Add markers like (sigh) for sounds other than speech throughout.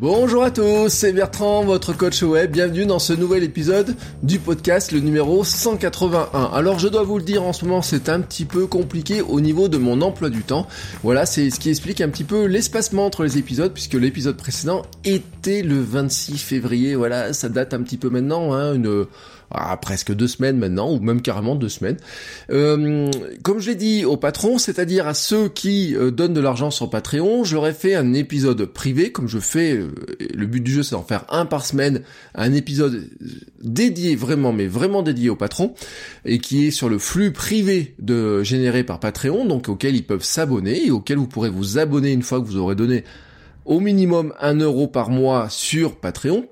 Bonjour à tous, c'est Bertrand, votre coach web. Bienvenue dans ce nouvel épisode du podcast, le numéro 181. Alors je dois vous le dire, en ce moment c'est un petit peu compliqué au niveau de mon emploi du temps. Voilà, c'est ce qui explique un petit peu l'espacement entre les épisodes, puisque l'épisode précédent était le 26 février. Voilà, ça date un petit peu maintenant, hein, une à presque deux semaines maintenant, ou même carrément deux semaines. Euh, comme je l'ai dit aux patrons, c'est-à-dire à ceux qui euh, donnent de l'argent sur Patreon, j'aurais fait un épisode privé, comme je fais, euh, le but du jeu c'est d'en faire un par semaine, un épisode dédié vraiment, mais vraiment dédié aux patrons, et qui est sur le flux privé de généré par Patreon, donc auquel ils peuvent s'abonner, et auquel vous pourrez vous abonner une fois que vous aurez donné au minimum un euro par mois sur Patreon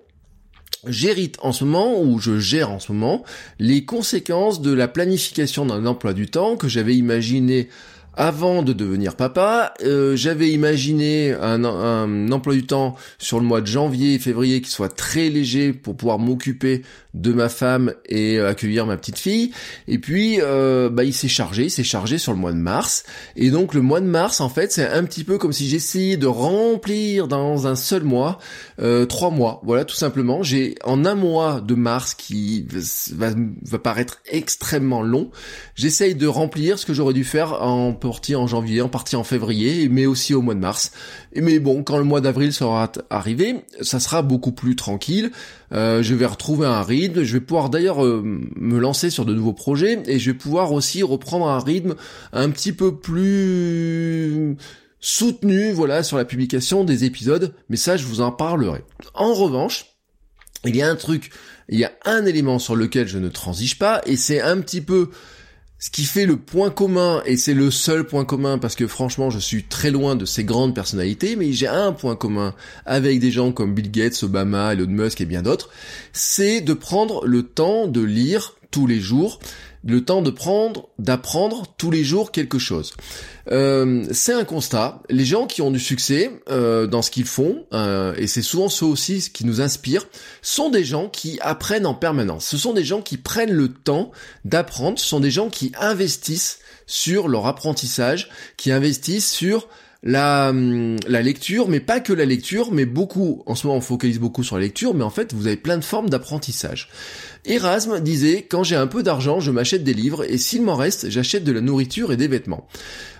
j'hérite en ce moment, ou je gère en ce moment, les conséquences de la planification d'un emploi du temps que j'avais imaginé avant de devenir papa, euh, j'avais imaginé un, un, emploi du temps sur le mois de janvier et février qui soit très léger pour pouvoir m'occuper de ma femme et euh, accueillir ma petite fille. Et puis, euh, bah, il s'est chargé, il s'est chargé sur le mois de mars. Et donc le mois de mars, en fait, c'est un petit peu comme si j'essayais de remplir dans un seul mois euh, trois mois. Voilà, tout simplement. J'ai en un mois de mars qui va, va paraître extrêmement long. J'essaye de remplir ce que j'aurais dû faire en partie en janvier, en partie en février, mais aussi au mois de mars. Mais bon, quand le mois d'avril sera arrivé, ça sera beaucoup plus tranquille. Euh, je vais retrouver un rythme, je vais pouvoir d'ailleurs euh, me lancer sur de nouveaux projets et je vais pouvoir aussi reprendre un rythme un petit peu plus soutenu, voilà, sur la publication des épisodes, mais ça je vous en parlerai. En revanche, il y a un truc, il y a un élément sur lequel je ne transige pas et c'est un petit peu ce qui fait le point commun, et c'est le seul point commun parce que franchement je suis très loin de ces grandes personnalités, mais j'ai un point commun avec des gens comme Bill Gates, Obama, Elon Musk et bien d'autres, c'est de prendre le temps de lire tous les jours, le temps de prendre, d'apprendre tous les jours quelque chose. Euh, c'est un constat. Les gens qui ont du succès euh, dans ce qu'ils font, euh, et c'est souvent ceux aussi qui nous inspirent, sont des gens qui apprennent en permanence. Ce sont des gens qui prennent le temps d'apprendre. Ce sont des gens qui investissent sur leur apprentissage, qui investissent sur la, hum, la lecture, mais pas que la lecture, mais beaucoup, en ce moment on focalise beaucoup sur la lecture, mais en fait vous avez plein de formes d'apprentissage. Erasme disait, quand j'ai un peu d'argent, je m'achète des livres, et s'il m'en reste, j'achète de la nourriture et des vêtements.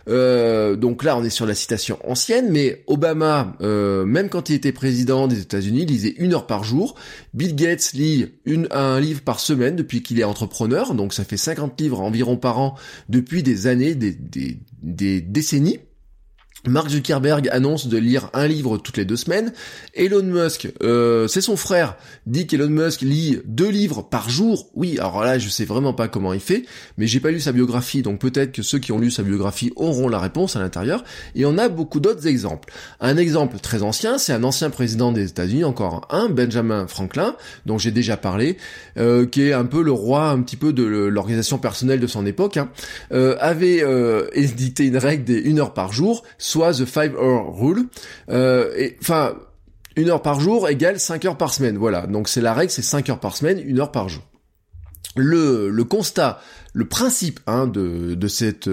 Euh, donc là, on est sur la citation ancienne, mais Obama, euh, même quand il était président des États-Unis, lisait une heure par jour. Bill Gates lit une, un livre par semaine depuis qu'il est entrepreneur, donc ça fait 50 livres environ par an depuis des années, des, des, des décennies. Mark Zuckerberg annonce de lire un livre toutes les deux semaines. Elon Musk, euh, c'est son frère, dit qu'Elon Musk lit deux livres par jour. Oui, alors là, je sais vraiment pas comment il fait, mais j'ai pas lu sa biographie, donc peut-être que ceux qui ont lu sa biographie auront la réponse à l'intérieur. Et on a beaucoup d'autres exemples. Un exemple très ancien, c'est un ancien président des États-Unis, encore un, Benjamin Franklin, dont j'ai déjà parlé, euh, qui est un peu le roi un petit peu de l'organisation personnelle de son époque, hein, euh, avait édité une règle des une heure par jour soit The Five Hour Rule. Euh, enfin, une heure par jour égale 5 heures par semaine. Voilà. Donc c'est la règle, c'est 5 heures par semaine, une heure par jour. Le, le constat, le principe hein, de, de cette 5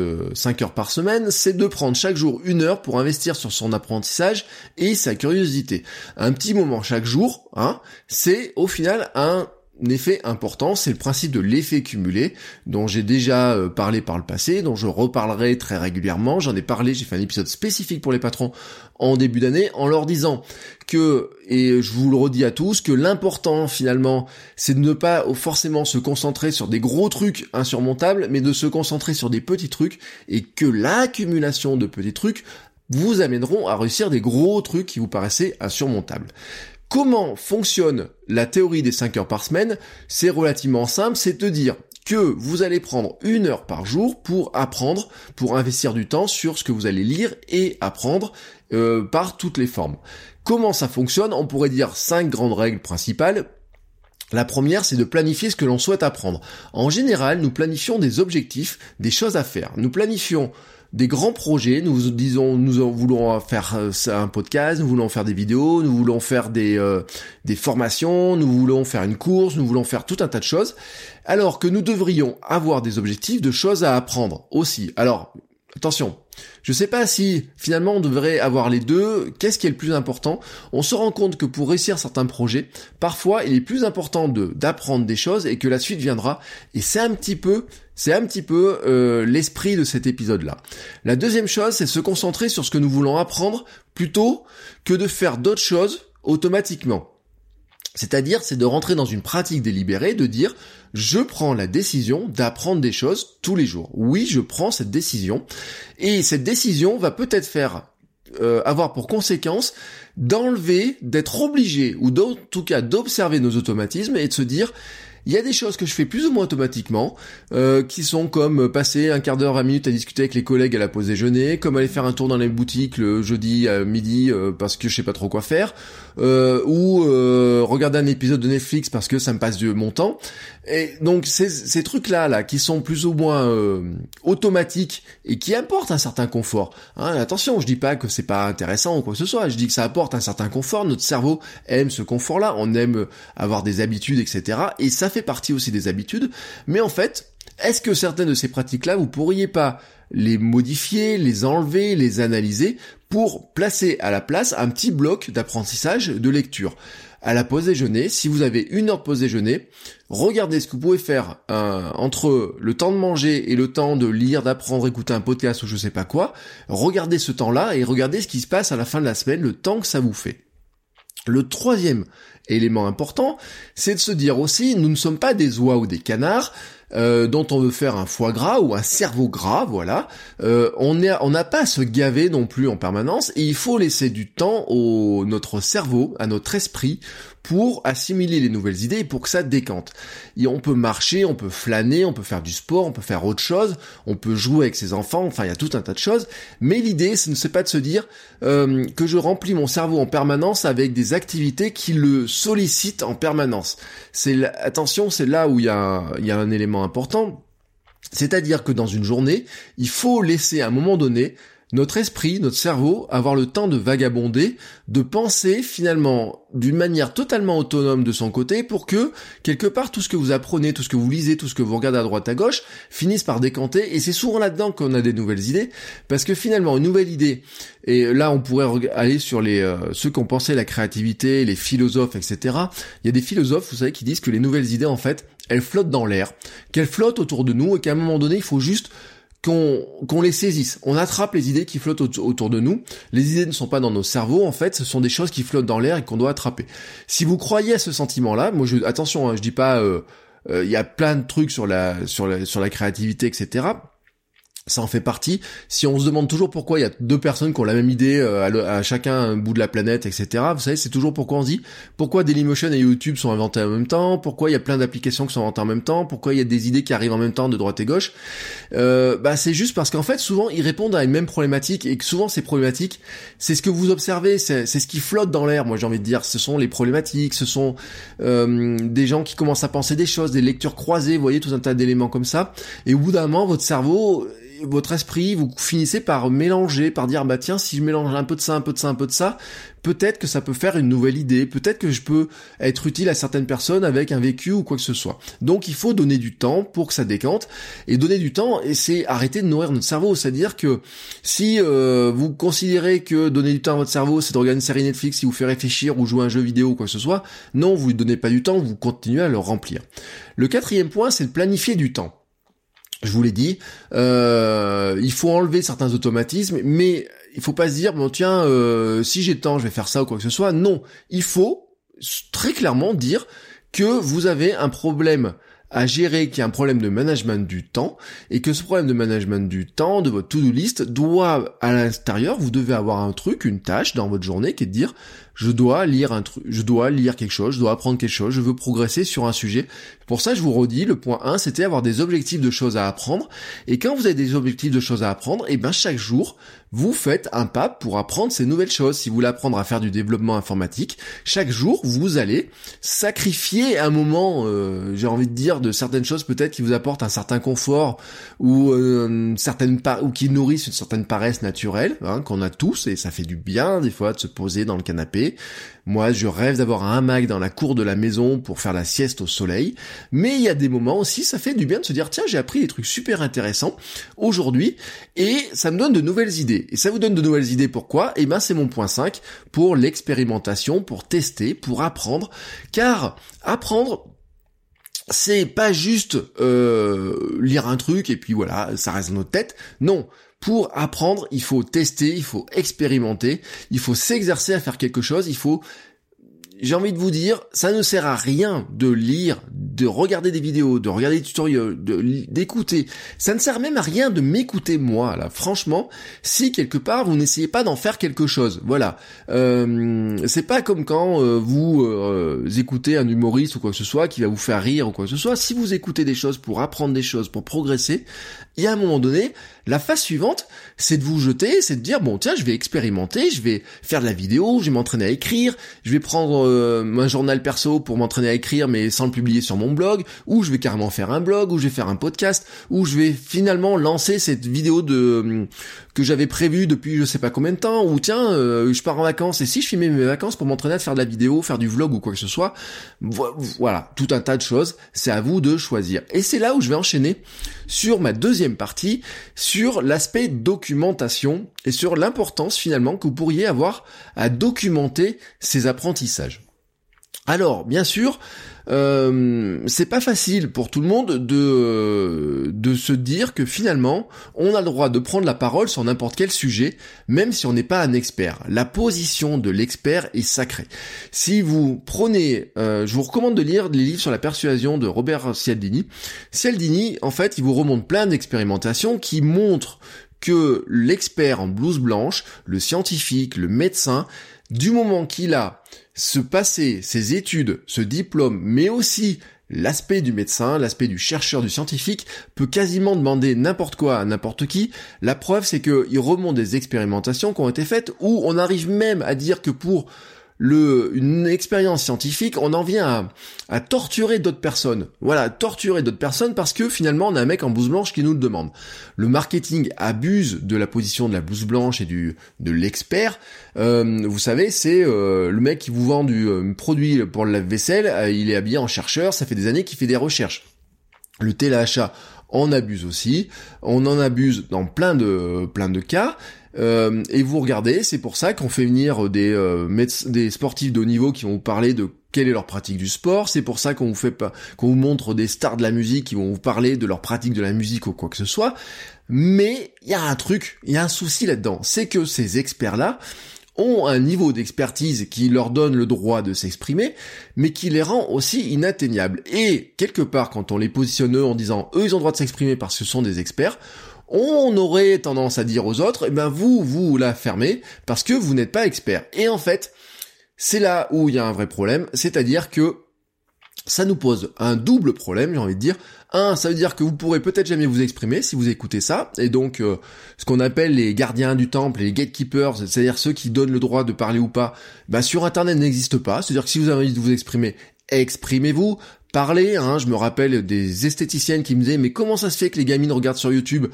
euh, heures par semaine, c'est de prendre chaque jour une heure pour investir sur son apprentissage et sa curiosité. Un petit moment chaque jour, hein, c'est au final un effet important, c'est le principe de l'effet cumulé, dont j'ai déjà euh, parlé par le passé, dont je reparlerai très régulièrement. J'en ai parlé, j'ai fait un épisode spécifique pour les patrons en début d'année, en leur disant que, et je vous le redis à tous, que l'important finalement, c'est de ne pas forcément se concentrer sur des gros trucs insurmontables, mais de se concentrer sur des petits trucs, et que l'accumulation de petits trucs vous amèneront à réussir des gros trucs qui vous paraissaient insurmontables. Comment fonctionne la théorie des 5 heures par semaine? C'est relativement simple, c'est de dire que vous allez prendre une heure par jour pour apprendre, pour investir du temps sur ce que vous allez lire et apprendre euh, par toutes les formes. Comment ça fonctionne? On pourrait dire cinq grandes règles principales. La première, c'est de planifier ce que l'on souhaite apprendre. En général, nous planifions des objectifs, des choses à faire. Nous planifions des grands projets. Nous disons, nous voulons faire euh, un podcast, nous voulons faire des vidéos, nous voulons faire des euh, des formations, nous voulons faire une course, nous voulons faire tout un tas de choses. Alors que nous devrions avoir des objectifs de choses à apprendre aussi. Alors attention, je sais pas si finalement on devrait avoir les deux. Qu'est-ce qui est le plus important? On se rend compte que pour réussir certains projets, parfois il est plus important de d'apprendre des choses et que la suite viendra. Et c'est un petit peu, c'est un petit peu euh, l'esprit de cet épisode-là. La deuxième chose, c'est se concentrer sur ce que nous voulons apprendre plutôt que de faire d'autres choses automatiquement. C'est-à-dire, c'est de rentrer dans une pratique délibérée, de dire, je prends la décision d'apprendre des choses tous les jours. Oui, je prends cette décision. Et cette décision va peut-être faire euh, avoir pour conséquence d'enlever, d'être obligé, ou en tout cas d'observer nos automatismes et de se dire, il y a des choses que je fais plus ou moins automatiquement, euh, qui sont comme passer un quart d'heure, à minute à discuter avec les collègues à la pause déjeuner, comme aller faire un tour dans les boutiques le jeudi à midi euh, parce que je sais pas trop quoi faire, euh, ou regarder un épisode de Netflix parce que ça me passe de mon temps. Et donc ces, trucs-là, là, qui sont plus ou moins automatiques et qui apportent un certain confort. Hein, attention, je dis pas que c'est pas intéressant ou quoi que ce soit. Je dis que ça apporte un certain confort. Notre cerveau aime ce confort-là. On aime avoir des habitudes, etc. Et ça fait partie aussi des habitudes, mais en fait, est-ce que certaines de ces pratiques-là, vous pourriez pas les modifier, les enlever, les analyser pour placer à la place un petit bloc d'apprentissage de lecture à la pause déjeuner, si vous avez une heure de pause déjeuner, regardez ce que vous pouvez faire euh, entre le temps de manger et le temps de lire, d'apprendre, écouter un podcast ou je sais pas quoi. Regardez ce temps-là et regardez ce qui se passe à la fin de la semaine, le temps que ça vous fait. Le troisième élément important, c'est de se dire aussi, nous ne sommes pas des oies ou des canards, euh, dont on veut faire un foie gras ou un cerveau gras, voilà. Euh, on n'a pas à se gaver non plus en permanence et il faut laisser du temps au notre cerveau, à notre esprit pour assimiler les nouvelles idées et pour que ça décante. Et on peut marcher, on peut flâner, on peut faire du sport, on peut faire autre chose, on peut jouer avec ses enfants, enfin il y a tout un tas de choses. Mais l'idée, ce n'est pas de se dire euh, que je remplis mon cerveau en permanence avec des activités qui le sollicitent en permanence. C'est attention, c'est là où il y a, il y a un élément important. C'est-à-dire que dans une journée, il faut laisser à un moment donné notre esprit, notre cerveau, avoir le temps de vagabonder, de penser finalement d'une manière totalement autonome de son côté pour que, quelque part, tout ce que vous apprenez, tout ce que vous lisez, tout ce que vous regardez à droite à gauche, finisse par décanter. Et c'est souvent là-dedans qu'on a des nouvelles idées, parce que finalement, une nouvelle idée, et là on pourrait aller sur les euh, ceux qui ont pensé la créativité, les philosophes, etc. Il y a des philosophes, vous savez, qui disent que les nouvelles idées, en fait, elles flottent dans l'air, qu'elles flottent autour de nous, et qu'à un moment donné, il faut juste qu'on les saisisse. On attrape les idées qui flottent autour de nous. Les idées ne sont pas dans nos cerveaux, en fait, ce sont des choses qui flottent dans l'air et qu'on doit attraper. Si vous croyez à ce sentiment-là, moi, je, attention, hein, je dis pas, euh, euh, il y a plein de trucs sur la sur la sur la créativité, etc ça en fait partie. Si on se demande toujours pourquoi il y a deux personnes qui ont la même idée euh, à, chacun un bout de la planète, etc. Vous savez, c'est toujours pourquoi on se dit pourquoi Dailymotion et YouTube sont inventés en même temps, pourquoi il y a plein d'applications qui sont inventées en même temps, pourquoi il y a des idées qui arrivent en même temps de droite et gauche. Euh, bah c'est juste parce qu'en fait souvent ils répondent à une même problématique et que souvent ces problématiques, c'est ce que vous observez, c'est ce qui flotte dans l'air. Moi j'ai envie de dire, ce sont les problématiques, ce sont euh, des gens qui commencent à penser des choses, des lectures croisées, vous voyez tout un tas d'éléments comme ça. Et au bout d'un moment, votre cerveau votre esprit, vous finissez par mélanger, par dire bah tiens si je mélange un peu de ça, un peu de ça, un peu de ça, peut-être que ça peut faire une nouvelle idée, peut-être que je peux être utile à certaines personnes avec un vécu ou quoi que ce soit. Donc il faut donner du temps pour que ça décante et donner du temps c'est arrêter de nourrir notre cerveau, c'est-à-dire que si euh, vous considérez que donner du temps à votre cerveau c'est de regarder une série Netflix qui vous fait réfléchir ou jouer un jeu vidéo ou quoi que ce soit, non vous ne donnez pas du temps, vous continuez à le remplir. Le quatrième point c'est de planifier du temps je vous l'ai dit, euh, il faut enlever certains automatismes, mais il faut pas se dire bon tiens euh, si j'ai le temps je vais faire ça ou quoi que ce soit. Non, il faut très clairement dire que vous avez un problème à gérer qui est un problème de management du temps et que ce problème de management du temps de votre to-do list doit à l'intérieur vous devez avoir un truc une tâche dans votre journée qui est de dire je dois lire un truc, je dois lire quelque chose, je dois apprendre quelque chose, je veux progresser sur un sujet. Pour ça, je vous redis, le point 1, c'était avoir des objectifs de choses à apprendre. Et quand vous avez des objectifs de choses à apprendre, et eh ben chaque jour, vous faites un pas pour apprendre ces nouvelles choses. Si vous voulez apprendre à faire du développement informatique, chaque jour, vous allez sacrifier un moment, euh, j'ai envie de dire, de certaines choses peut-être qui vous apportent un certain confort ou euh, certaines ou qui nourrissent une certaine paresse naturelle hein, qu'on a tous et ça fait du bien des fois de se poser dans le canapé. Moi, je rêve d'avoir un hamac dans la cour de la maison pour faire la sieste au soleil. Mais il y a des moments aussi, ça fait du bien de se dire, tiens, j'ai appris des trucs super intéressants aujourd'hui et ça me donne de nouvelles idées. Et ça vous donne de nouvelles idées pourquoi? Eh ben, c'est mon point 5 pour l'expérimentation, pour tester, pour apprendre. Car apprendre, c'est pas juste euh, lire un truc et puis voilà, ça reste dans notre tête. Non, pour apprendre, il faut tester, il faut expérimenter, il faut s'exercer à faire quelque chose, il faut j'ai envie de vous dire, ça ne sert à rien de lire, de regarder des vidéos, de regarder des tutoriels, d'écouter. Ça ne sert même à rien de m'écouter moi, là. Franchement, si quelque part vous n'essayez pas d'en faire quelque chose, voilà. Euh, c'est pas comme quand euh, vous euh, écoutez un humoriste ou quoi que ce soit qui va vous faire rire ou quoi que ce soit. Si vous écoutez des choses pour apprendre des choses, pour progresser, il y a un moment donné, la phase suivante, c'est de vous jeter, c'est de dire bon tiens, je vais expérimenter, je vais faire de la vidéo, je vais m'entraîner à écrire, je vais prendre euh, un journal perso pour m'entraîner à écrire mais sans le publier sur mon blog, ou je vais carrément faire un blog, ou je vais faire un podcast, ou je vais finalement lancer cette vidéo de que j'avais prévue depuis je sais pas combien de temps, ou tiens, euh, je pars en vacances et si je filmais mes vacances pour m'entraîner à faire de la vidéo, faire du vlog ou quoi que ce soit, voilà, tout un tas de choses, c'est à vous de choisir. Et c'est là où je vais enchaîner sur ma deuxième partie, l'aspect documentation et sur l'importance finalement que vous pourriez avoir à documenter ces apprentissages. Alors, bien sûr, euh, c'est pas facile pour tout le monde de de se dire que finalement on a le droit de prendre la parole sur n'importe quel sujet, même si on n'est pas un expert. La position de l'expert est sacrée. Si vous prenez, euh, je vous recommande de lire les livres sur la persuasion de Robert Cialdini. Cialdini, en fait, il vous remonte plein d'expérimentations qui montrent que l'expert en blouse blanche, le scientifique, le médecin, du moment qu'il a se passer ses études, ce diplôme, mais aussi l'aspect du médecin, l'aspect du chercheur, du scientifique, peut quasiment demander n'importe quoi à n'importe qui. La preuve, c'est qu'il remonte des expérimentations qui ont été faites où on arrive même à dire que pour le, une expérience scientifique, on en vient à, torturer d'autres personnes. Voilà, torturer d'autres personnes parce que finalement on a un mec en blouse blanche qui nous le demande. Le marketing abuse de la position de la blouse blanche et du de l'expert. Euh, vous savez, c'est euh, le mec qui vous vend du euh, produit pour la vaisselle, il est habillé en chercheur, ça fait des années qu'il fait des recherches. Le téléachat en abuse aussi, on en abuse dans plein de plein de cas. Euh, et vous regardez, c'est pour ça qu'on fait venir des, euh, des sportifs de haut niveau qui vont vous parler de quelle est leur pratique du sport. C'est pour ça qu'on vous fait pas, qu'on vous montre des stars de la musique qui vont vous parler de leur pratique de la musique ou quoi que ce soit. Mais il y a un truc, il y a un souci là-dedans, c'est que ces experts-là ont un niveau d'expertise qui leur donne le droit de s'exprimer, mais qui les rend aussi inatteignables. Et quelque part, quand on les positionne eux en disant eux ils ont le droit de s'exprimer parce que ce sont des experts, on aurait tendance à dire aux autres, eh ben vous, vous la fermez parce que vous n'êtes pas expert. Et en fait, c'est là où il y a un vrai problème, c'est-à-dire que ça nous pose un double problème, j'ai envie de dire. Un, ça veut dire que vous pourrez peut-être jamais vous exprimer si vous écoutez ça, et donc euh, ce qu'on appelle les gardiens du temple, les gatekeepers, c'est-à-dire ceux qui donnent le droit de parler ou pas, bah sur Internet n'existe pas. C'est-à-dire que si vous avez envie de vous exprimer, exprimez-vous, parler. Hein, je me rappelle des esthéticiennes qui me disaient mais comment ça se fait que les gamines regardent sur YouTube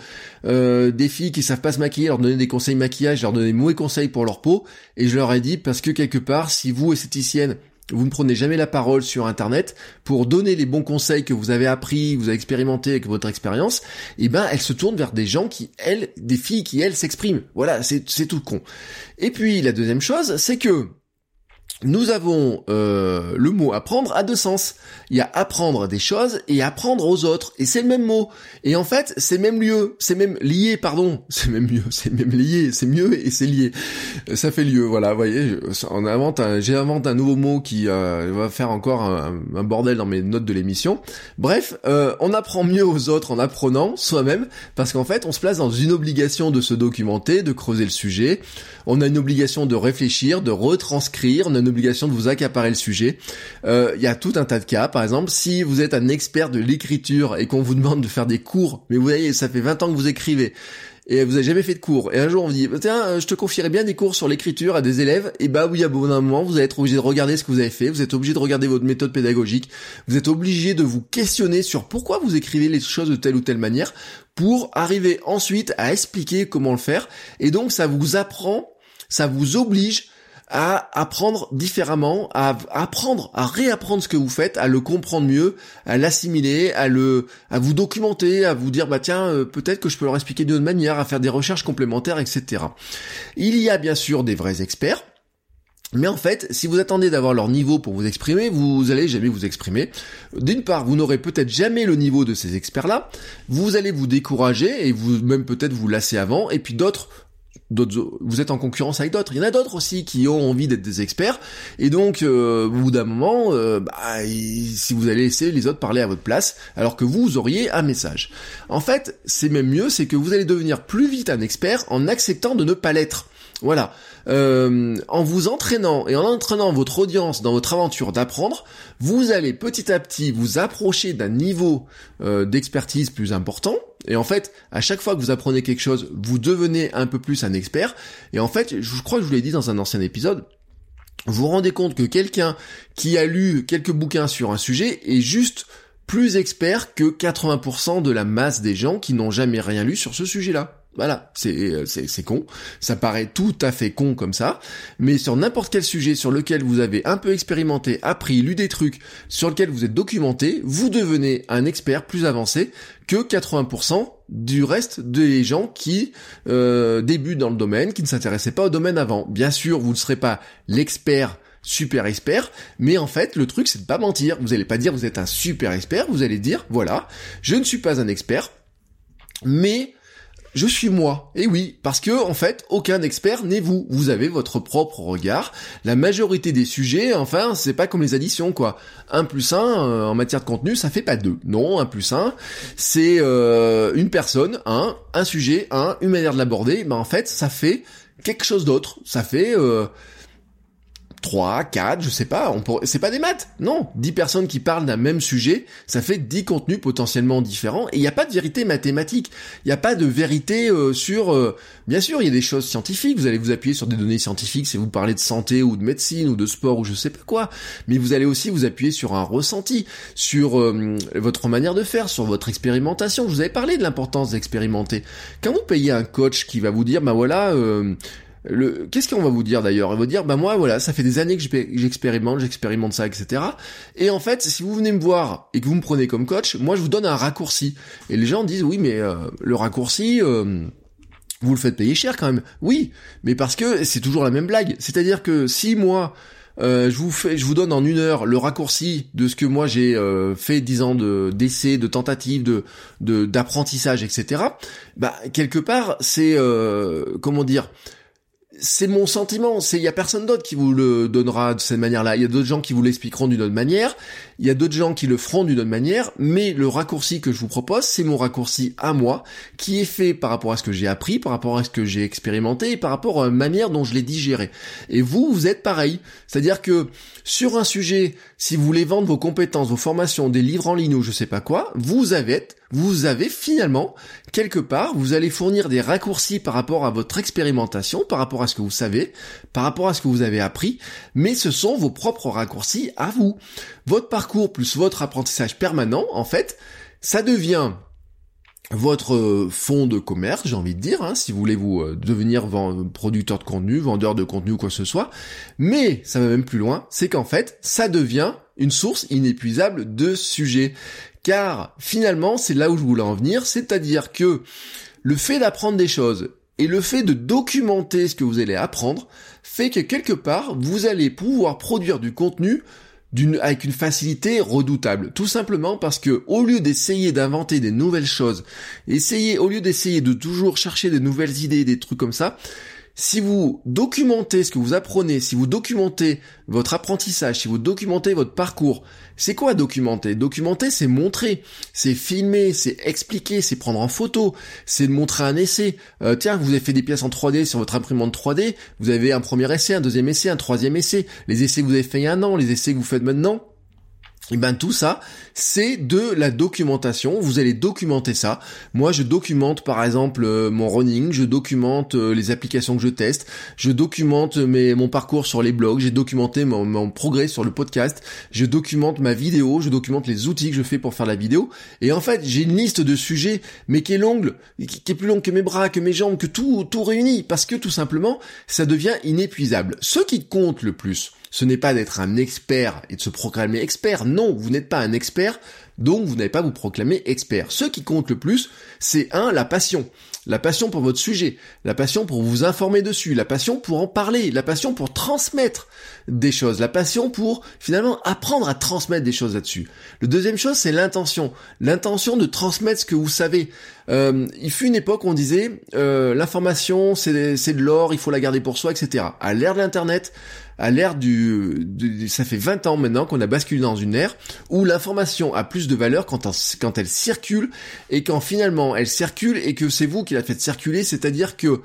euh, des filles qui savent pas se maquiller, leur donner des conseils maquillage, leur donner des mauvais conseils pour leur peau? Et je leur ai dit parce que quelque part, si vous esthéticienne vous ne prenez jamais la parole sur internet pour donner les bons conseils que vous avez appris, vous avez expérimenté avec votre expérience, et eh ben elles se tournent vers des gens qui elles, des filles qui elles s'expriment. Voilà, c'est tout con. Et puis la deuxième chose, c'est que nous avons euh, le mot apprendre à deux sens. Il y a apprendre des choses et apprendre aux autres. Et c'est le même mot. Et en fait, c'est même lieu, c'est même lié, pardon. (laughs) C'est même mieux, c'est même lié, c'est mieux et c'est lié. Ça fait lieu, voilà, vous voyez. On invente un, j'invente un nouveau mot qui euh, va faire encore un, bordel dans mes notes de l'émission. Bref, euh, on apprend mieux aux autres en apprenant soi-même, parce qu'en fait, on se place dans une obligation de se documenter, de creuser le sujet. On a une obligation de réfléchir, de retranscrire. Une obligation de vous accaparer le sujet. Euh, il y a tout un tas de cas. Par exemple, si vous êtes un expert de l'écriture et qu'on vous demande de faire des cours, mais vous voyez, ça fait 20 ans que vous écrivez, et vous avez jamais fait de cours. Et un jour on vous dit, tiens, je te confierais bien des cours sur l'écriture à des élèves. Et bah oui, à bout moment, vous allez être obligé de regarder ce que vous avez fait. Vous êtes obligé de regarder votre méthode pédagogique. Vous êtes obligé de vous questionner sur pourquoi vous écrivez les choses de telle ou telle manière pour arriver ensuite à expliquer comment le faire. Et donc ça vous apprend, ça vous oblige à apprendre différemment, à apprendre, à réapprendre ce que vous faites, à le comprendre mieux, à l'assimiler, à le, à vous documenter, à vous dire bah tiens euh, peut-être que je peux leur expliquer d'une autre manière, à faire des recherches complémentaires, etc. Il y a bien sûr des vrais experts. Mais en fait, si vous attendez d'avoir leur niveau pour vous exprimer, vous allez jamais vous exprimer. D'une part, vous n'aurez peut-être jamais le niveau de ces experts-là. Vous allez vous décourager et vous même peut-être vous lasser avant. Et puis d'autres d'autres, vous êtes en concurrence avec d'autres. Il y en a d'autres aussi qui ont envie d'être des experts. Et donc, euh, au bout d'un moment, euh, bah, si vous allez laisser les autres parler à votre place, alors que vous, auriez un message. En fait, c'est même mieux, c'est que vous allez devenir plus vite un expert en acceptant de ne pas l'être. Voilà. Euh, en vous entraînant et en entraînant votre audience dans votre aventure d'apprendre, vous allez petit à petit vous approcher d'un niveau euh, d'expertise plus important. Et en fait, à chaque fois que vous apprenez quelque chose, vous devenez un peu plus un expert. Et en fait, je crois que je vous l'ai dit dans un ancien épisode, vous vous rendez compte que quelqu'un qui a lu quelques bouquins sur un sujet est juste plus expert que 80% de la masse des gens qui n'ont jamais rien lu sur ce sujet-là. Voilà, euh, c'est c'est con, ça paraît tout à fait con comme ça, mais sur n'importe quel sujet sur lequel vous avez un peu expérimenté, appris, lu des trucs, sur lequel vous êtes documenté, vous devenez un expert plus avancé que 80% du reste des gens qui euh, débutent dans le domaine, qui ne s'intéressaient pas au domaine avant. Bien sûr, vous ne serez pas l'expert super expert, mais en fait, le truc, c'est de pas mentir. Vous n'allez pas dire vous êtes un super expert, vous allez dire, voilà, je ne suis pas un expert, mais je suis moi. Et oui, parce que en fait, aucun expert n'est vous. Vous avez votre propre regard. La majorité des sujets, enfin, c'est pas comme les additions quoi. 1 plus 1 euh, en matière de contenu, ça fait pas 2. Non, 1 plus 1, c'est euh, une personne, un, un sujet, un, une manière de l'aborder. Ben en fait, ça fait quelque chose d'autre. Ça fait euh, 3, 4, je sais pas, on pourrait... c'est pas des maths, non. 10 personnes qui parlent d'un même sujet, ça fait 10 contenus potentiellement différents, et il n'y a pas de vérité mathématique, il n'y a pas de vérité euh, sur... Euh, bien sûr, il y a des choses scientifiques, vous allez vous appuyer sur des données scientifiques si vous parlez de santé ou de médecine ou de sport ou je sais pas quoi, mais vous allez aussi vous appuyer sur un ressenti, sur euh, votre manière de faire, sur votre expérimentation. Je vous avais parlé de l'importance d'expérimenter. Quand vous payez un coach qui va vous dire, bah voilà le, qu'est-ce qu'on va vous dire d'ailleurs? Il va dire, bah moi voilà, ça fait des années que j'expérimente, j'expérimente ça, etc. Et en fait, si vous venez me voir et que vous me prenez comme coach, moi je vous donne un raccourci. Et les gens disent, oui, mais euh, le raccourci, euh, vous le faites payer cher quand même. Oui, mais parce que c'est toujours la même blague. C'est-à-dire que si moi euh, je vous fais, je vous donne en une heure le raccourci de ce que moi j'ai fait dix ans de d'essais, de tentatives, de d'apprentissage, etc. Bah quelque part c'est comment dire c'est mon sentiment, c'est il y a personne d'autre qui vous le donnera de cette manière-là. Il y a d'autres gens qui vous l'expliqueront d'une autre manière, il y a d'autres gens qui le feront d'une autre manière, mais le raccourci que je vous propose, c'est mon raccourci à moi, qui est fait par rapport à ce que j'ai appris, par rapport à ce que j'ai expérimenté par rapport à la manière dont je l'ai digéré. Et vous, vous êtes pareil. C'est-à-dire que sur un sujet, si vous voulez vendre vos compétences, vos formations, des livres en ligne ou je sais pas quoi, vous avez vous avez finalement, quelque part, vous allez fournir des raccourcis par rapport à votre expérimentation, par rapport à ce que vous savez, par rapport à ce que vous avez appris, mais ce sont vos propres raccourcis à vous. Votre parcours plus votre apprentissage permanent, en fait, ça devient votre fonds de commerce, j'ai envie de dire, hein, si vous voulez vous euh, devenir producteur de contenu, vendeur de contenu ou quoi que ce soit, mais ça va même plus loin, c'est qu'en fait, ça devient une source inépuisable de sujets. Car finalement, c'est là où je voulais en venir, c'est-à-dire que le fait d'apprendre des choses, Et le fait de documenter ce que vous allez apprendre fait que quelque part, vous allez pouvoir produire du contenu avec une facilité redoutable. Tout simplement parce que, au lieu d'essayer d'inventer des nouvelles choses, essayer, au lieu d'essayer de toujours chercher des nouvelles idées, des trucs comme ça, si vous documentez ce que vous apprenez, si vous documentez votre apprentissage, si vous documentez votre parcours, c'est quoi documenter? Documenter, c'est montrer, c'est filmer, c'est expliquer, c'est prendre en photo, c'est montrer un essai. Euh, tiens, vous avez fait des pièces en 3D sur votre imprimante 3D, vous avez un premier essai, un deuxième essai, un troisième essai, les essais que vous avez fait il y a un an, les essais que vous faites maintenant. Et ben tout ça, c'est de la documentation. Vous allez documenter ça. Moi, je documente par exemple euh, mon running, je documente euh, les applications que je teste, je documente mon parcours sur les blogs, j'ai documenté mon, mon, progrès sur le podcast, je documente ma vidéo, je documente les outils que je fais pour faire la vidéo. Et en fait, j'ai une liste de sujets, mais qui est longue, qui est plus longue que mes bras, que mes jambes, que tout, tout réuni, parce que tout simplement, ça devient inépuisable. Ce qui compte le plus, ce n'est pas d'être un expert et de se proclamer expert. Non, vous n'êtes pas un expert, donc vous n'allez pas vous proclamer expert. Ce qui compte le plus, c'est un, la passion. La passion pour votre sujet, la passion pour vous informer dessus, la passion pour en parler, la passion pour transmettre des choses, la passion pour finalement apprendre à transmettre des choses là-dessus. Le deuxième chose, c'est l'intention. L'intention de transmettre ce que vous savez. Euh, il fut une époque où on disait euh, l'information c'est de l'or, il faut la garder pour soi, etc. À l'ère de l'internet, à l'ère du, ça fait 20 ans maintenant qu'on a basculé dans une ère où l'information a plus de valeur quand, elle circule et quand finalement elle circule et que c'est vous qui la faites circuler, c'est-à-dire que euh,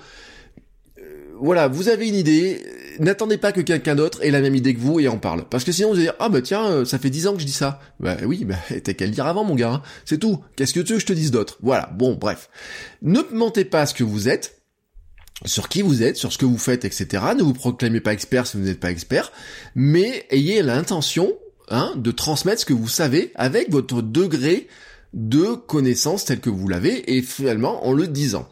voilà, vous avez une idée, n'attendez pas que quelqu'un d'autre ait la même idée que vous et en parle. Parce que sinon vous allez dire, ah bah tiens, euh, ça fait 10 ans que je dis ça. Bah oui, bah (laughs) t'as qu'à le dire avant mon gars, hein. c'est tout. Qu'est-ce que tu veux que je te dise d'autre? Voilà, bon, bref. Ne mentez pas ce que vous êtes, sur qui vous êtes, sur ce que vous faites, etc. Ne vous proclamez pas expert si vous n'êtes pas expert, mais ayez l'intention hein, de transmettre ce que vous savez avec votre degré de connaissance tel que vous l'avez, et finalement en le disant.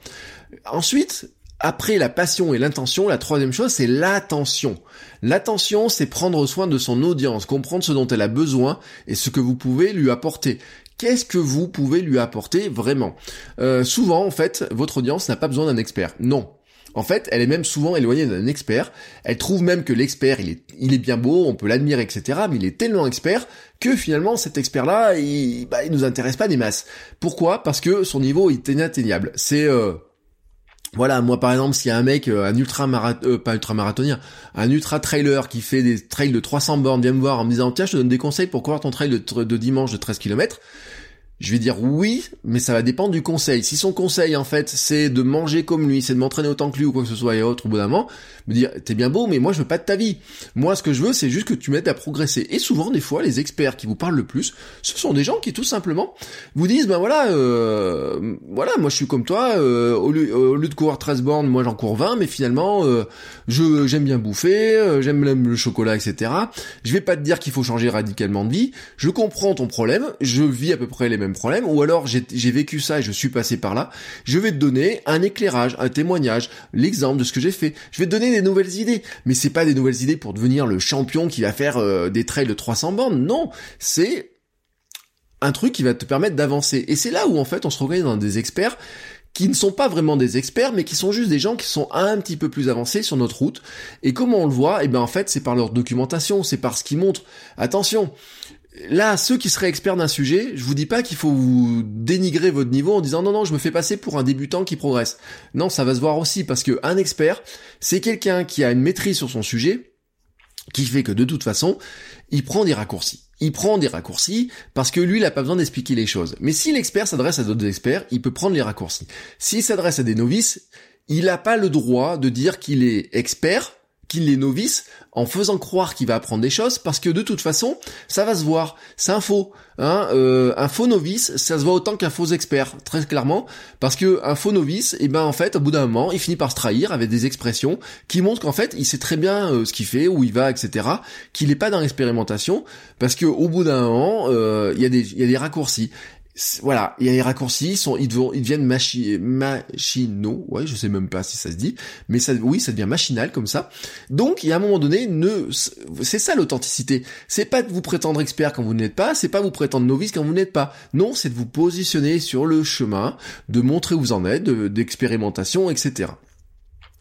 Ensuite, après la passion et l'intention, la troisième chose, c'est l'attention. L'attention, c'est prendre soin de son audience, comprendre ce dont elle a besoin et ce que vous pouvez lui apporter. Qu'est-ce que vous pouvez lui apporter vraiment? Euh, Souvent, en fait, votre audience n'a pas besoin d'un expert. Non, en fait, elle est même souvent éloignée d'un expert. Elle trouve même que l'expert, il est, il est bien beau, on peut l'admirer, etc. Mais il est tellement expert que finalement, cet expert-là, il, bah, il nous intéresse pas des masses. Pourquoi? Parce que son niveau est inatteignable. C'est euh, voilà, moi par exemple, s'il y a un mec, euh, un ultra marathon, euh, pas ultra marathonien, un ultra trailer qui fait des trails de 300 bornes, vient me voir en me disant tiens, je te donne des conseils pour courir ton trail de, de dimanche de 13 km. Je vais dire oui, mais ça va dépendre du conseil. Si son conseil, en fait, c'est de manger comme lui, c'est de m'entraîner autant que lui ou quoi que ce soit et autre, au bout me dire, t'es bien beau, mais moi je veux pas de ta vie. Moi, ce que je veux, c'est juste que tu m'aides à progresser. Et souvent, des fois, les experts qui vous parlent le plus, ce sont des gens qui, tout simplement, vous disent, ben voilà, euh, voilà, moi je suis comme toi, euh, au, lieu, au, de courir 13 bornes, moi j'en cours 20, mais finalement, euh, je j'aime bien bouffer, euh, j'aime le chocolat, etc. Je vais pas te dire qu'il faut changer radicalement de vie. Je comprends ton problème, je vis à peu près les mêmes problème, ou alors j'ai vécu ça et je suis passé par là, je vais te donner un éclairage, un témoignage, l'exemple de ce que j'ai fait. Je vais te donner des nouvelles idées, mais c'est pas des nouvelles idées pour devenir le champion qui va faire euh, des trails de 300 bandes, non, c'est un truc qui va te permettre d'avancer. Et c'est là où en fait on se reconnaît dans des experts qui ne sont pas vraiment des experts, mais qui sont juste des gens qui sont un petit peu plus avancés sur notre route. Et comment on le voit? Eh bien en fait, c'est par leur documentation, c'est par ce qu'ils montrent. Attention, là, ceux qui seraient experts d'un sujet, je vous dis pas qu'il faut vous dénigrer votre niveau en disant non non, je me fais passer pour un débutant qui progresse. Non, ça va se voir aussi parce que un expert, c'est quelqu'un qui a une maîtrise sur son sujet, qui fait que de toute façon, il prend des raccourcis. Il prend des raccourcis parce que lui, il n'a pas besoin d'expliquer les choses. Mais si l'expert s'adresse à d'autres experts, il peut prendre les raccourcis. S'il s'adresse à des novices, il n'a pas le droit de dire qu'il est expert qu'il est novice en faisant croire qu'il va apprendre des choses parce que de toute façon ça va se voir. C'est un faux hein euh, un faux novice ça se voit autant qu'un faux expert très clairement parce que un faux novice et eh ben en fait au bout d'un moment il finit par se trahir avec des expressions qui montrent qu'en fait il sait très bien euh, ce qu'il fait où il va etc qu'il n'est pas dans l'expérimentation parce que au bout d'un moment euh, il y a des il y a des raccourcis voilà, il y a les raccourcis, ils, sont, ils, deviennent, machinaux, ouais, je sais même pas si ça se dit, mais ça, oui, ça devient machinal comme ça. Donc, il y a un moment donné, ne, c'est ça l'authenticité. C'est pas de vous prétendre expert quand vous n'êtes pas, c'est pas vous prétendre novice quand vous n'êtes pas. Non, c'est de vous positionner sur le chemin, de montrer où vous en êtes, d'expérimentation, etc.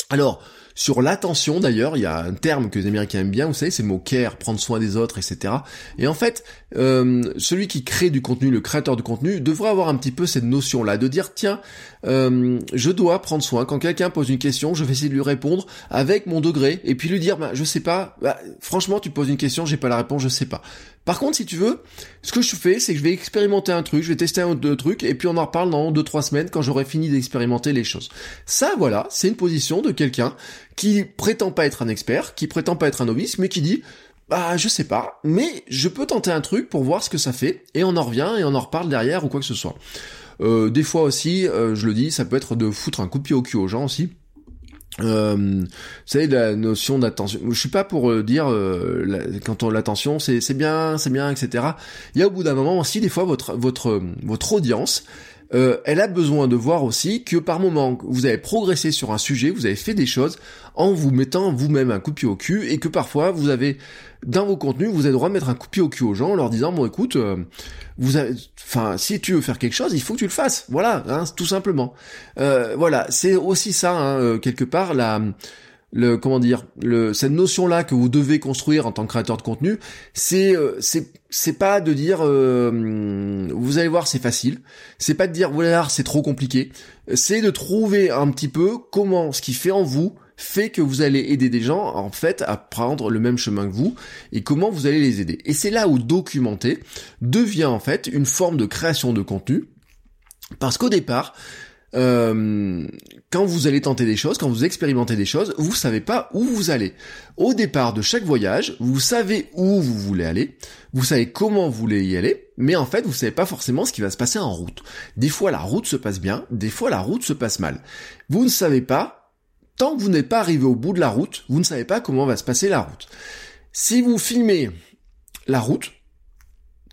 Alors, sur l'attention d'ailleurs, il y a un terme que les Américains aiment bien, vous savez, c'est le mot care, prendre soin des autres, etc. Et en fait, euh, celui qui crée du contenu, le créateur de contenu, devrait avoir un petit peu cette notion-là, de dire tiens, euh, je dois prendre soin. Quand quelqu'un pose une question, je vais essayer de lui répondre avec mon degré, et puis lui dire, bah, je sais pas, bah, franchement, tu poses une question, j'ai pas la réponse, je sais pas. Par contre, si tu veux, ce que je fais, c'est que je vais expérimenter un truc, je vais tester un ou deux trucs, et puis on en reparle dans deux trois semaines quand j'aurai fini d'expérimenter les choses. Ça, voilà, c'est une position de quelqu'un qui prétend pas être un expert, qui prétend pas être un novice, mais qui dit bah je sais pas, mais je peux tenter un truc pour voir ce que ça fait, et on en revient et on en reparle derrière ou quoi que ce soit. Euh, des fois aussi, euh, je le dis, ça peut être de foutre un coup de pied au cul aux gens aussi. Euh, vous savez la notion d'attention. Je suis pas pour euh, dire euh, quand on l'attention c'est c'est bien c'est bien etc. Il y a au bout d'un moment aussi des fois votre votre votre audience euh, elle a besoin de voir aussi que par moment vous avez progressé sur un sujet, vous avez fait des choses en vous mettant vous-même un coup de pied au cul et que parfois vous avez dans vos contenus vous avez droit de mettre un coup de pied au cul aux gens en leur disant bon écoute euh, vous avez enfin si tu veux faire quelque chose il faut que tu le fasses. Voilà hein, tout simplement. Euh, voilà c'est aussi ça hein, quelque part la le comment dire le cette notion là que vous devez construire en tant que créateur de contenu c'est euh, c'est c'est pas de dire euh, vous allez voir c'est facile. C'est pas de dire voilà c'est trop compliqué. C'est de trouver un petit peu comment ce qui fait en vous fait que vous allez aider des gens en fait à prendre le même chemin que vous et comment vous allez les aider. Et c'est là où documenter devient en fait une forme de création de contenu. Parce qu'au départ euh, quand vous allez tenter des choses, quand vous expérimentez des choses, vous savez pas où vous allez. Au départ de chaque voyage, vous savez où vous voulez aller, vous savez comment vous voulez y aller, mais en fait, vous savez pas forcément ce qui va se passer en route. Des fois, la route se passe bien, des fois, la route se passe mal. Vous ne savez pas, tant que vous n'êtes pas arrivé au bout de la route, vous ne savez pas comment va se passer la route. Si vous filmez la route,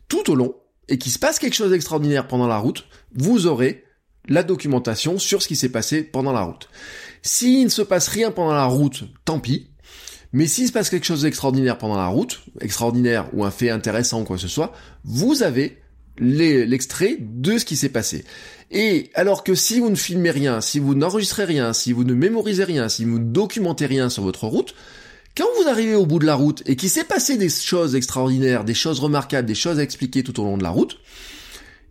tout au long, et qu'il se passe quelque chose d'extraordinaire pendant la route, vous aurez la documentation sur ce qui s'est passé pendant la route. S'il ne se passe rien pendant la route, tant pis. Mais s'il se passe quelque chose d'extraordinaire pendant la route, extraordinaire ou un fait intéressant ou quoi que ce soit, vous avez l'extrait de ce qui s'est passé. Et alors que si vous ne filmez rien, si vous n'enregistrez rien, si vous ne mémorisez rien, si vous ne documentez rien sur votre route, quand vous arrivez au bout de la route et qu'il s'est passé des choses extraordinaires, des choses remarquables, des choses à expliquer tout au long de la route,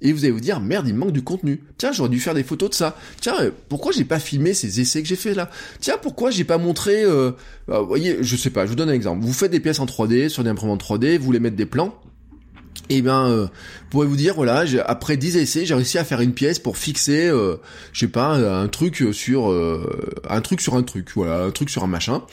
et vous allez vous dire merde il manque du contenu. Tiens j'aurais dû faire des photos de ça. Tiens euh, pourquoi j'ai pas filmé ces essais que j'ai fait là? Tiens pourquoi j'ai pas montré. Euh, bah, vous voyez je sais pas. Je vous donne un exemple. Vous faites des pièces en 3D sur des imprimantes 3D. Vous voulez mettre des plans. Et eh bien, euh, vous pourrez vous dire, voilà, après 10 essais, j'ai réussi à faire une pièce pour fixer, euh, je sais pas, un truc sur un truc sur un truc, voilà, un truc sur un machin.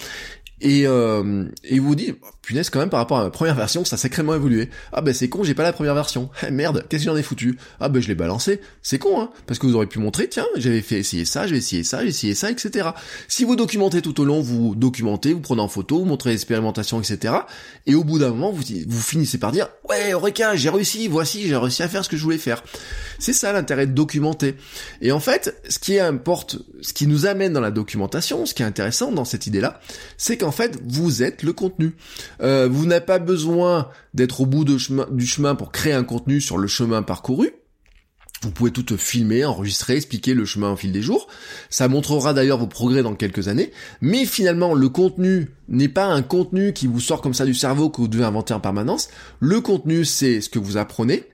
Et, euh, et vous dit, punaise quand même par rapport à la première version, ça a sacrément évolué. Ah ben c'est con, j'ai pas la première version. (laughs) Eh, merde, qu'est-ce que j'en ai foutu? Ah ben je l'ai balancé. C'est con, hein, parce que vous aurez pu montrer, tiens, j'avais fait essayer ça, j'ai essayé ça, j'ai essayé ça, etc. Si vous documentez tout au long, vous documentez, vous prenez en photo, vous montrez l'expérimentation, etc. Et au bout d'un moment, vous, vous finissez par dire, ouais, Eureka, j'ai réussi, voici, j'ai réussi à faire ce que je voulais faire. C'est ça l'intérêt de documenter. Et en fait, ce qui importe, ce qui nous amène dans la documentation, ce qui est intéressant dans cette idée-là, c'est qu'en fait, vous êtes le contenu. Euh, vous n'avez pas besoin d'être au bout du chemin pour créer un contenu sur le chemin parcouru. Vous pouvez tout filmer, enregistrer, expliquer le chemin au fil des jours. Ça montrera d'ailleurs vos progrès dans quelques années. Mais finalement, le contenu n'est pas un contenu qui vous sort comme ça du cerveau que vous devez inventer en permanence. Le contenu, c'est ce que vous apprenez,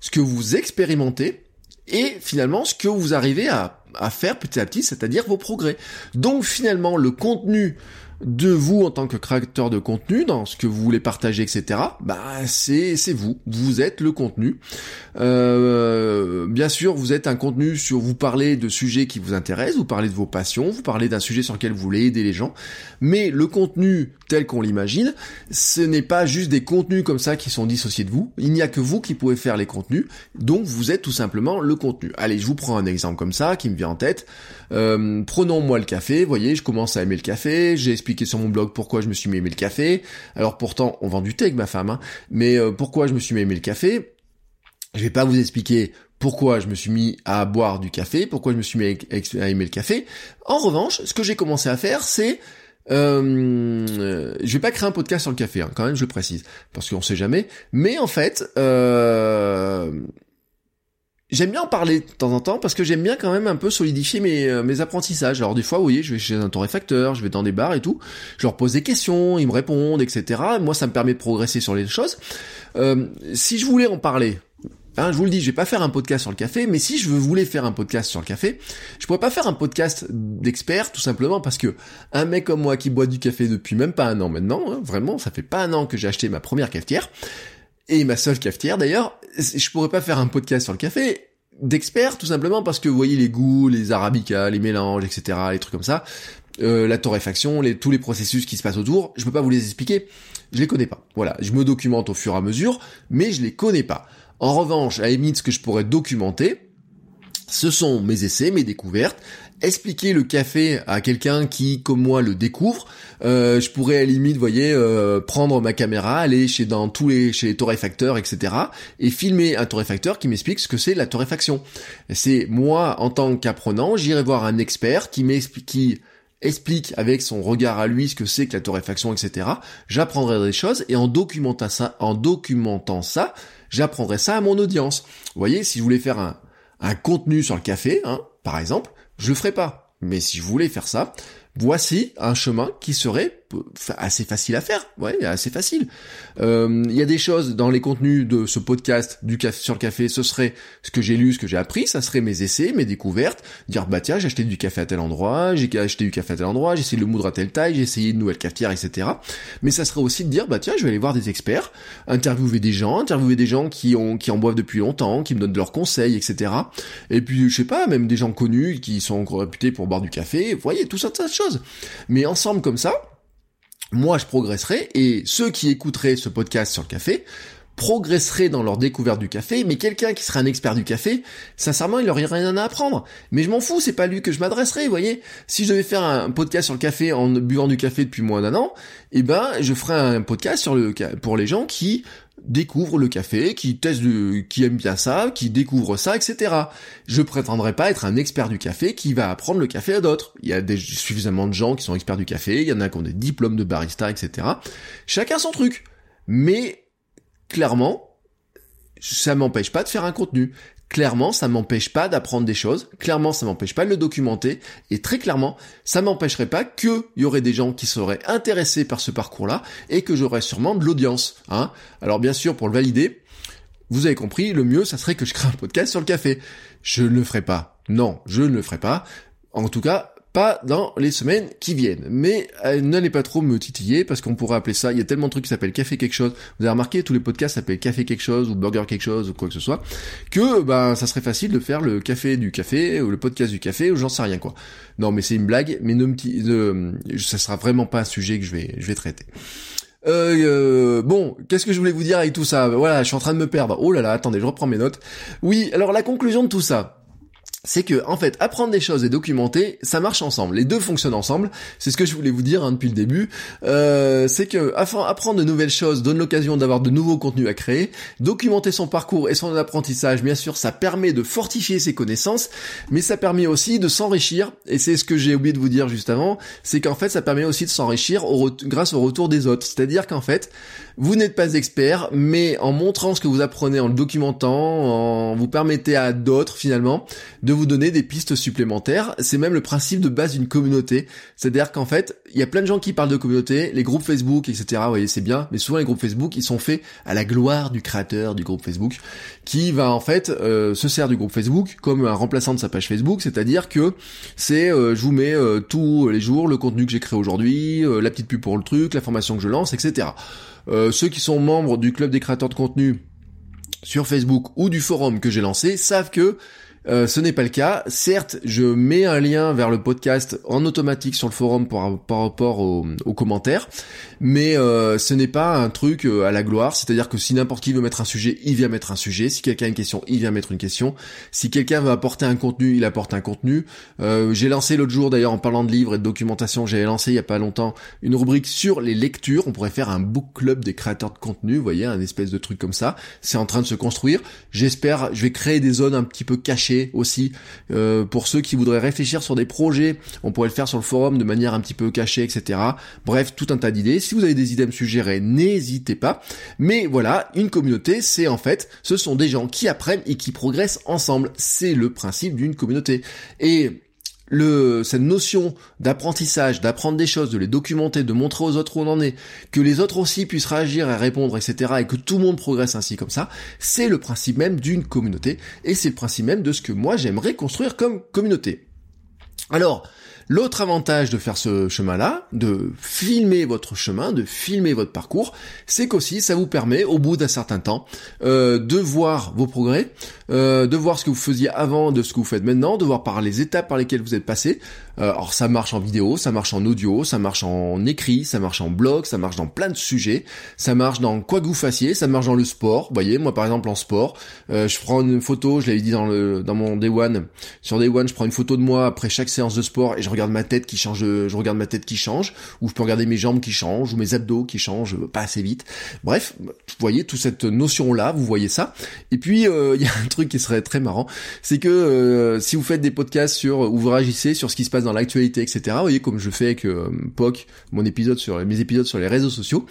ce que vous expérimentez, et finalement ce que vous arrivez à, à faire petit à petit, c'est-à-dire vos progrès. Donc finalement, le contenu de vous en tant que créateur de contenu, dans ce que vous voulez partager, etc. Bah c'est vous, vous êtes le contenu. Euh, bien sûr, vous êtes un contenu sur vous parlez de sujets qui vous intéressent, vous parlez de vos passions, vous parlez d'un sujet sur lequel vous voulez aider les gens. Mais le contenu tel qu'on l'imagine, ce n'est pas juste des contenus comme ça qui sont dissociés de vous. Il n'y a que vous qui pouvez faire les contenus. Donc vous êtes tout simplement le contenu. Allez, je vous prends un exemple comme ça qui me vient en tête. Euh, prenons moi le café. Vous voyez, je commence à aimer le café. J'ai sur mon blog pourquoi je me suis mis à aimer le café. Alors pourtant, on vend du thé avec ma femme, hein. mais euh, pourquoi je me suis mis à aimer le café? Je vais pas vous expliquer pourquoi je me suis mis à boire du café, pourquoi je me suis mis à aimer le café. En revanche, ce que j'ai commencé à faire, c'est euh, je vais pas créer un podcast sur le café, hein, quand même, je le précise, parce qu'on sait jamais. Mais en fait, euh, J'aime bien en parler de temps en temps parce que j'aime bien quand même un peu solidifier mes, euh, mes apprentissages. Alors des fois, vous voyez, je vais chez un torréfacteur, je vais dans des bars et tout, je leur pose des questions, ils me répondent, etc. Moi, ça me permet de progresser sur les choses. Euh, si je voulais en parler, hein, je vous le dis, je vais pas faire un podcast sur le café, mais si je voulais faire un podcast sur le café, je pourrais pas faire un podcast d'expert, tout simplement parce que un mec comme moi qui boit du café depuis même pas un an maintenant, hein, vraiment, ça fait pas un an que j'ai acheté ma première cafetière, et ma seule cafetière d'ailleurs, je pourrais pas faire un podcast sur le café d'expert tout simplement parce que vous voyez les goûts, les arabicas, les mélanges, etc., les trucs comme ça, euh, la torréfaction, les, tous les processus qui se passent autour, je peux pas vous les expliquer, je les connais pas. Voilà, je me documente au fur et à mesure, mais je les connais pas. En revanche, à la ce que je pourrais documenter, ce sont mes essais, mes découvertes, expliquer le café à quelqu'un qui, comme moi, le découvre. Euh, je pourrais à la limite, vous voyez, euh, prendre ma caméra, aller chez dans tous les chez les torréfacteurs, etc. et filmer un torréfacteur qui m'explique ce que c'est la torréfaction. C'est moi, en tant qu'apprenant, j'irai voir un expert qui m'explique qui explique avec son regard à lui ce que c'est que la torréfaction, etc. J'apprendrai des choses et en documentant ça, en documentant ça, j'apprendrai ça à mon audience. Vous voyez, si je voulais faire un, un contenu sur le café, hein, par exemple, je le ferai pas. Mais si je voulais faire ça, voici un chemin qui serait assez facile à faire, ouais, assez facile. Euh, il y a des choses dans les contenus de ce podcast du café sur le café, ce serait ce que j'ai lu, ce que j'ai appris, ça serait mes essais, mes découvertes, dire bah tiens j'ai acheté du café à tel endroit, j'ai acheté du café à tel endroit, j'ai essayé de le moudre à telle taille, j'ai essayé une nouvelle cafetière, etc. Mais ça serait aussi de dire bah tiens je vais aller voir des experts, interviewer des gens, interviewer des gens qui ont qui en boivent depuis longtemps, qui me donnent leurs conseils, etc. Et puis je sais pas, même des gens connus qui sont réputés pour boire du café, vous voyez tout ça, tas de choses. Mais ensemble comme ça moi je progresserai et ceux qui écouteraient ce podcast sur le café progresseraient dans leur découverte du café, mais quelqu'un qui serait un expert du café, sincèrement, il aurait rien à apprendre. Mais je m'en fous, c'est pas lui que je m'adresserai, vous voyez. Si je devais faire un podcast sur le café en buvant du café depuis moins d'un an, eh ben, je ferais un podcast pour les gens qui découvre le café, qui teste qui aime bien ça, qui découvre ça, etc. Je prétendrai pas être un expert du café qui va apprendre le café à d'autres. Il y a des, suffisamment de gens qui sont experts du café, il y en a qui ont des diplômes de barista, etc. Chacun son truc. Mais, clairement, ça m'empêche pas de faire un contenu. Clairement, ça m'empêche pas d'apprendre des choses. Clairement, ça m'empêche pas de le documenter. Et très clairement, ça m'empêcherait pas qu'il y aurait des gens qui seraient intéressés par ce parcours-là et que j'aurais sûrement de l'audience. Hein. Alors bien sûr, pour le valider, vous avez compris, le mieux, ça serait que je crée un podcast sur le café. Je ne le ferai pas. Non, je ne le ferai pas. En tout cas, pas dans les semaines qui viennent. Mais n'allez pas trop me titiller parce qu'on pourrait appeler ça, il y a tellement de trucs qui s'appellent café quelque chose. Vous avez remarqué, tous les podcasts s'appellent café quelque chose ou burger quelque chose ou quoi que ce soit, que ben ça serait facile de faire le café du café ou le podcast du café ou j'en sais rien quoi. Non mais c'est une blague, mais ne ça sera vraiment pas un sujet que je vais je vais traiter. Euh, euh, bon, qu'est-ce que je voulais vous dire avec tout ça? Voilà, je suis en train de me perdre. Oh là là, attendez, je reprends mes notes. Oui, alors la conclusion de tout ça c'est que en fait apprendre des choses et documenter ça marche ensemble. Les deux fonctionnent ensemble. C'est ce que je voulais vous dire hein, depuis le début. Euh, c'est que apprendre de nouvelles choses donne l'occasion d'avoir de nouveaux contenus à créer. Documenter son parcours et son apprentissage bien sûr ça permet de fortifier ses connaissances mais ça permet aussi de s'enrichir. Et c'est ce que j'ai oublié de vous dire juste avant c'est qu'en fait ça permet aussi de s'enrichir grâce au retour des autres. C'est à dire qu'en fait vous n'êtes pas expert mais en montrant ce que vous apprenez en le documentant en vous permettez à d'autres finalement de vous donner des pistes supplémentaires. C'est même le principe de base d'une communauté. C'est-à-dire qu'en fait, il y a plein de gens qui parlent de communauté, les groupes Facebook, etc. Vous voyez, c'est bien. Mais souvent, les groupes Facebook, ils sont faits à la gloire du créateur du groupe Facebook, qui va en fait euh, se sert du groupe Facebook comme un remplaçant de sa page Facebook. C'est-à-dire que c'est, euh, je vous mets euh, tous les jours le contenu que j'ai créé aujourd'hui, la petite pub pour le truc, la formation que je lance, etc. ceux qui sont membres du club des créateurs de contenu sur Facebook ou du forum que j'ai lancé savent que euh, ce n'est pas le cas. Certes, je mets un lien vers le podcast en automatique sur le forum par, rapport aux, commentaires, mais euh, ce n'est pas un truc euh, à la gloire. C'est-à-dire que si n'importe qui veut mettre un sujet, il vient mettre un sujet. Si quelqu'un a une question, il vient mettre une question. Si quelqu'un veut apporter un contenu, il apporte un contenu. j'ai lancé l'autre jour, d'ailleurs, en parlant de livres et de documentation, j'ai lancé il y a pas longtemps une rubrique sur les lectures. On pourrait faire un book club des créateurs de contenu, vous voyez, un espèce de truc comme ça. C'est en train de se construire. J'espère, je vais créer des zones un petit peu cachées aussi. Euh, pour ceux qui voudraient réfléchir sur des projets, on pourrait le faire sur le forum de manière un petit peu cachée, etc. Bref, tout un tas d'idées. Si vous avez des idées à me suggérer, n'hésitez pas. Mais voilà, une communauté, c'est en fait, ce sont des gens qui apprennent et qui progressent ensemble. C'est le principe d'une communauté. Et le, cette notion d'apprentissage, d'apprendre des choses, de les documenter, de montrer aux autres où on en est, que les autres aussi puissent réagir et répondre, etc., et que tout le monde progresse ainsi comme ça, c'est le principe même d'une communauté, et c'est le principe même de ce que moi j'aimerais construire comme communauté. Alors, L'autre avantage de faire ce chemin-là, de filmer votre chemin, de filmer votre parcours, c'est qu'aussi ça vous permet, au bout d'un certain temps, euh, de voir vos progrès, euh, de voir ce que vous faisiez avant de ce que vous faites maintenant, de voir par les étapes par lesquelles vous êtes passé. Euh, alors ça marche en vidéo, ça marche en audio, ça marche en écrit, ça marche en blog, ça marche dans plein de sujets, ça marche dans quoi que vous fassiez, ça marche dans le sport. Vous voyez, moi par exemple en sport, je prends une photo, je l'avais dit dans le dans mon Day One, sur Day One, je prends une photo de moi après chaque séance de sport et je regarde ma tête qui change, je regarde ma tête qui change, ou je peux regarder mes jambes qui changent, ou mes abdos qui changent, pas assez vite. Bref, vous voyez toute cette notion là, vous voyez ça. Et puis euh, (laughs) il y a un truc qui serait très marrant, c'est que euh, si vous faites des podcasts sur où vous réagissez sur ce qui se passe dans l'actualité, etc. Vous voyez comme je fais avec euh, POC, mon épisode sur mes épisodes sur les réseaux sociaux.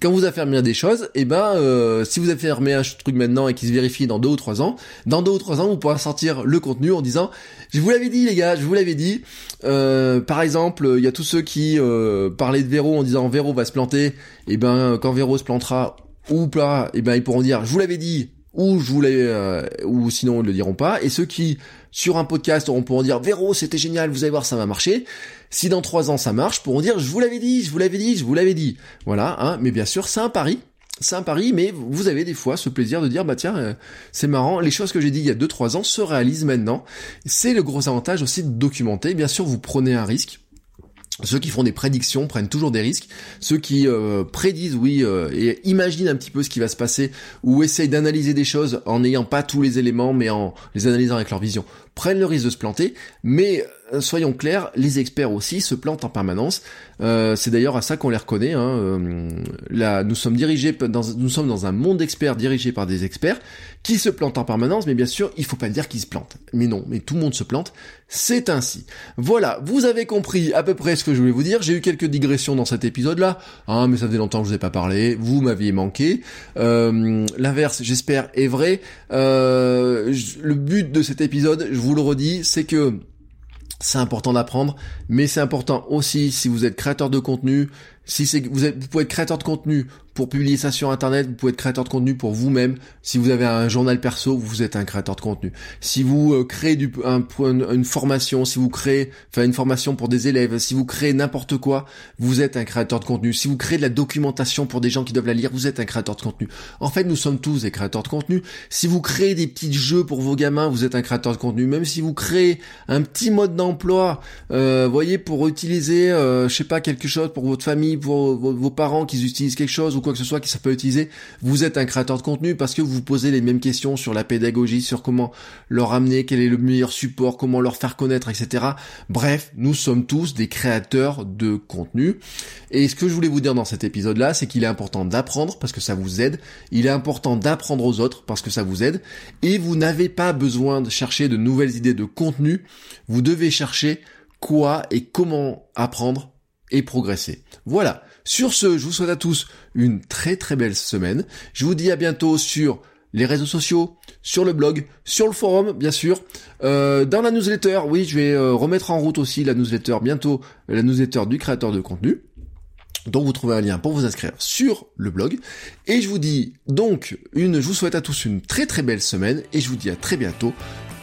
Quand vous affirmez des choses, et eh ben si vous affirmez un truc maintenant et qui se vérifie dans deux ou trois ans, dans deux ou trois ans vous pourrez sortir le contenu en disant je vous l'avais dit les gars, je vous l'avais dit. Euh, par exemple, il y a tous ceux qui euh, parlaient de Véro en disant Véro va se planter. Et eh ben quand Véro se plantera ou pas, et eh ben ils pourront dire je vous l'avais dit ou je voulais euh, ou sinon ils le diront pas. Et ceux qui sur un podcast auront pourront dire Véro c'était génial, vous allez voir ça va marcher. Si dans trois ans ça marche, pourront dire je vous l'avais dit, je vous l'avais dit, je vous l'avais dit. Voilà, hein. Mais bien sûr c'est un pari c'est un pari, mais vous avez des fois ce plaisir de dire, bah tiens, euh, c'est marrant, les choses que j'ai dit il y a 2-3 ans se réalisent maintenant. C'est le gros avantage aussi de documenter. Bien sûr, vous prenez un risque. Ceux qui font des prédictions prennent toujours des risques. Ceux qui euh, prédisent, oui, euh, et imaginent un petit peu ce qui va se passer, ou essayent d'analyser des choses en n'ayant pas tous les éléments, mais en les analysant avec leur vision, prennent le risque de se planter. Mais euh, soyons clairs, les experts aussi se plantent en permanence. Euh, c'est d'ailleurs à ça qu'on les reconnaît. Hein. Euh, là, nous sommes dirigés dans, nous sommes dans un monde d'experts dirigé par des experts qui se plantent en permanence. Mais bien sûr, il faut pas dire qu'ils se plantent. Mais non, mais tout le monde se plante. C'est ainsi. Voilà, vous avez compris à peu près ce que je voulais vous dire. J'ai eu quelques digressions dans cet épisode-là. Ah, mais ça faisait longtemps que je vous ai pas parlé. Vous m'aviez manqué. L'inverse, j'espère, est vrai. le but de cet épisode, je vous le redis, c'est que c'est important d'apprendre, mais c'est important aussi si vous êtes créateur de contenu, si c'est vous, êtes, vous pouvez être créateur de contenu pour publier ça sur internet, vous pouvez être créateur de contenu pour vous-même. Si vous avez un journal perso, vous êtes un créateur de contenu. Si vous euh, créez du, un, une formation, si vous créez, enfin une formation pour des élèves, si vous créez n'importe quoi, vous êtes un créateur de contenu. Si vous créez de la documentation pour des gens qui doivent la lire, vous êtes un créateur de contenu. En fait, nous sommes tous des créateurs de contenu. Si vous créez des petits jeux pour vos gamins, vous êtes un créateur de contenu. Même si vous créez un petit mode d'emploi, euh, voyez, pour utiliser, euh, je sais pas, quelque chose pour votre famille, vos, parents qui utilisent quelque chose ou quoi que ce soit qui ça peut utiliser, vous êtes un créateur de contenu parce que vous vous posez les mêmes questions sur la pédagogie, sur comment leur amener, quel est le meilleur support, comment leur faire connaître, etc. Bref, nous sommes tous des créateurs de contenu. Et ce que je voulais vous dire dans cet épisode-là, c'est qu'il est important d'apprendre parce que ça vous aide. Il est important d'apprendre aux autres parce que ça vous aide. Et vous n'avez pas besoin de chercher de nouvelles idées de contenu. Vous devez chercher quoi et comment apprendre et progresser. Voilà. Sur ce, je vous souhaite à tous une très très belle semaine. Je vous dis à bientôt sur les réseaux sociaux, sur le blog, sur le forum, bien sûr, euh, dans la newsletter. Oui, je vais euh, remettre en route aussi la newsletter bientôt, la newsletter du créateur de contenu. Donc vous trouvez un lien pour vous inscrire sur le blog. Et je vous dis donc une, je vous souhaite à tous une très très belle semaine et je vous dis à très bientôt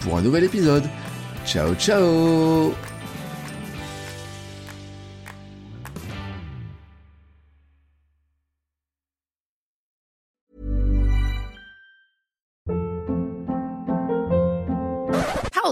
pour un nouvel épisode. Ciao ciao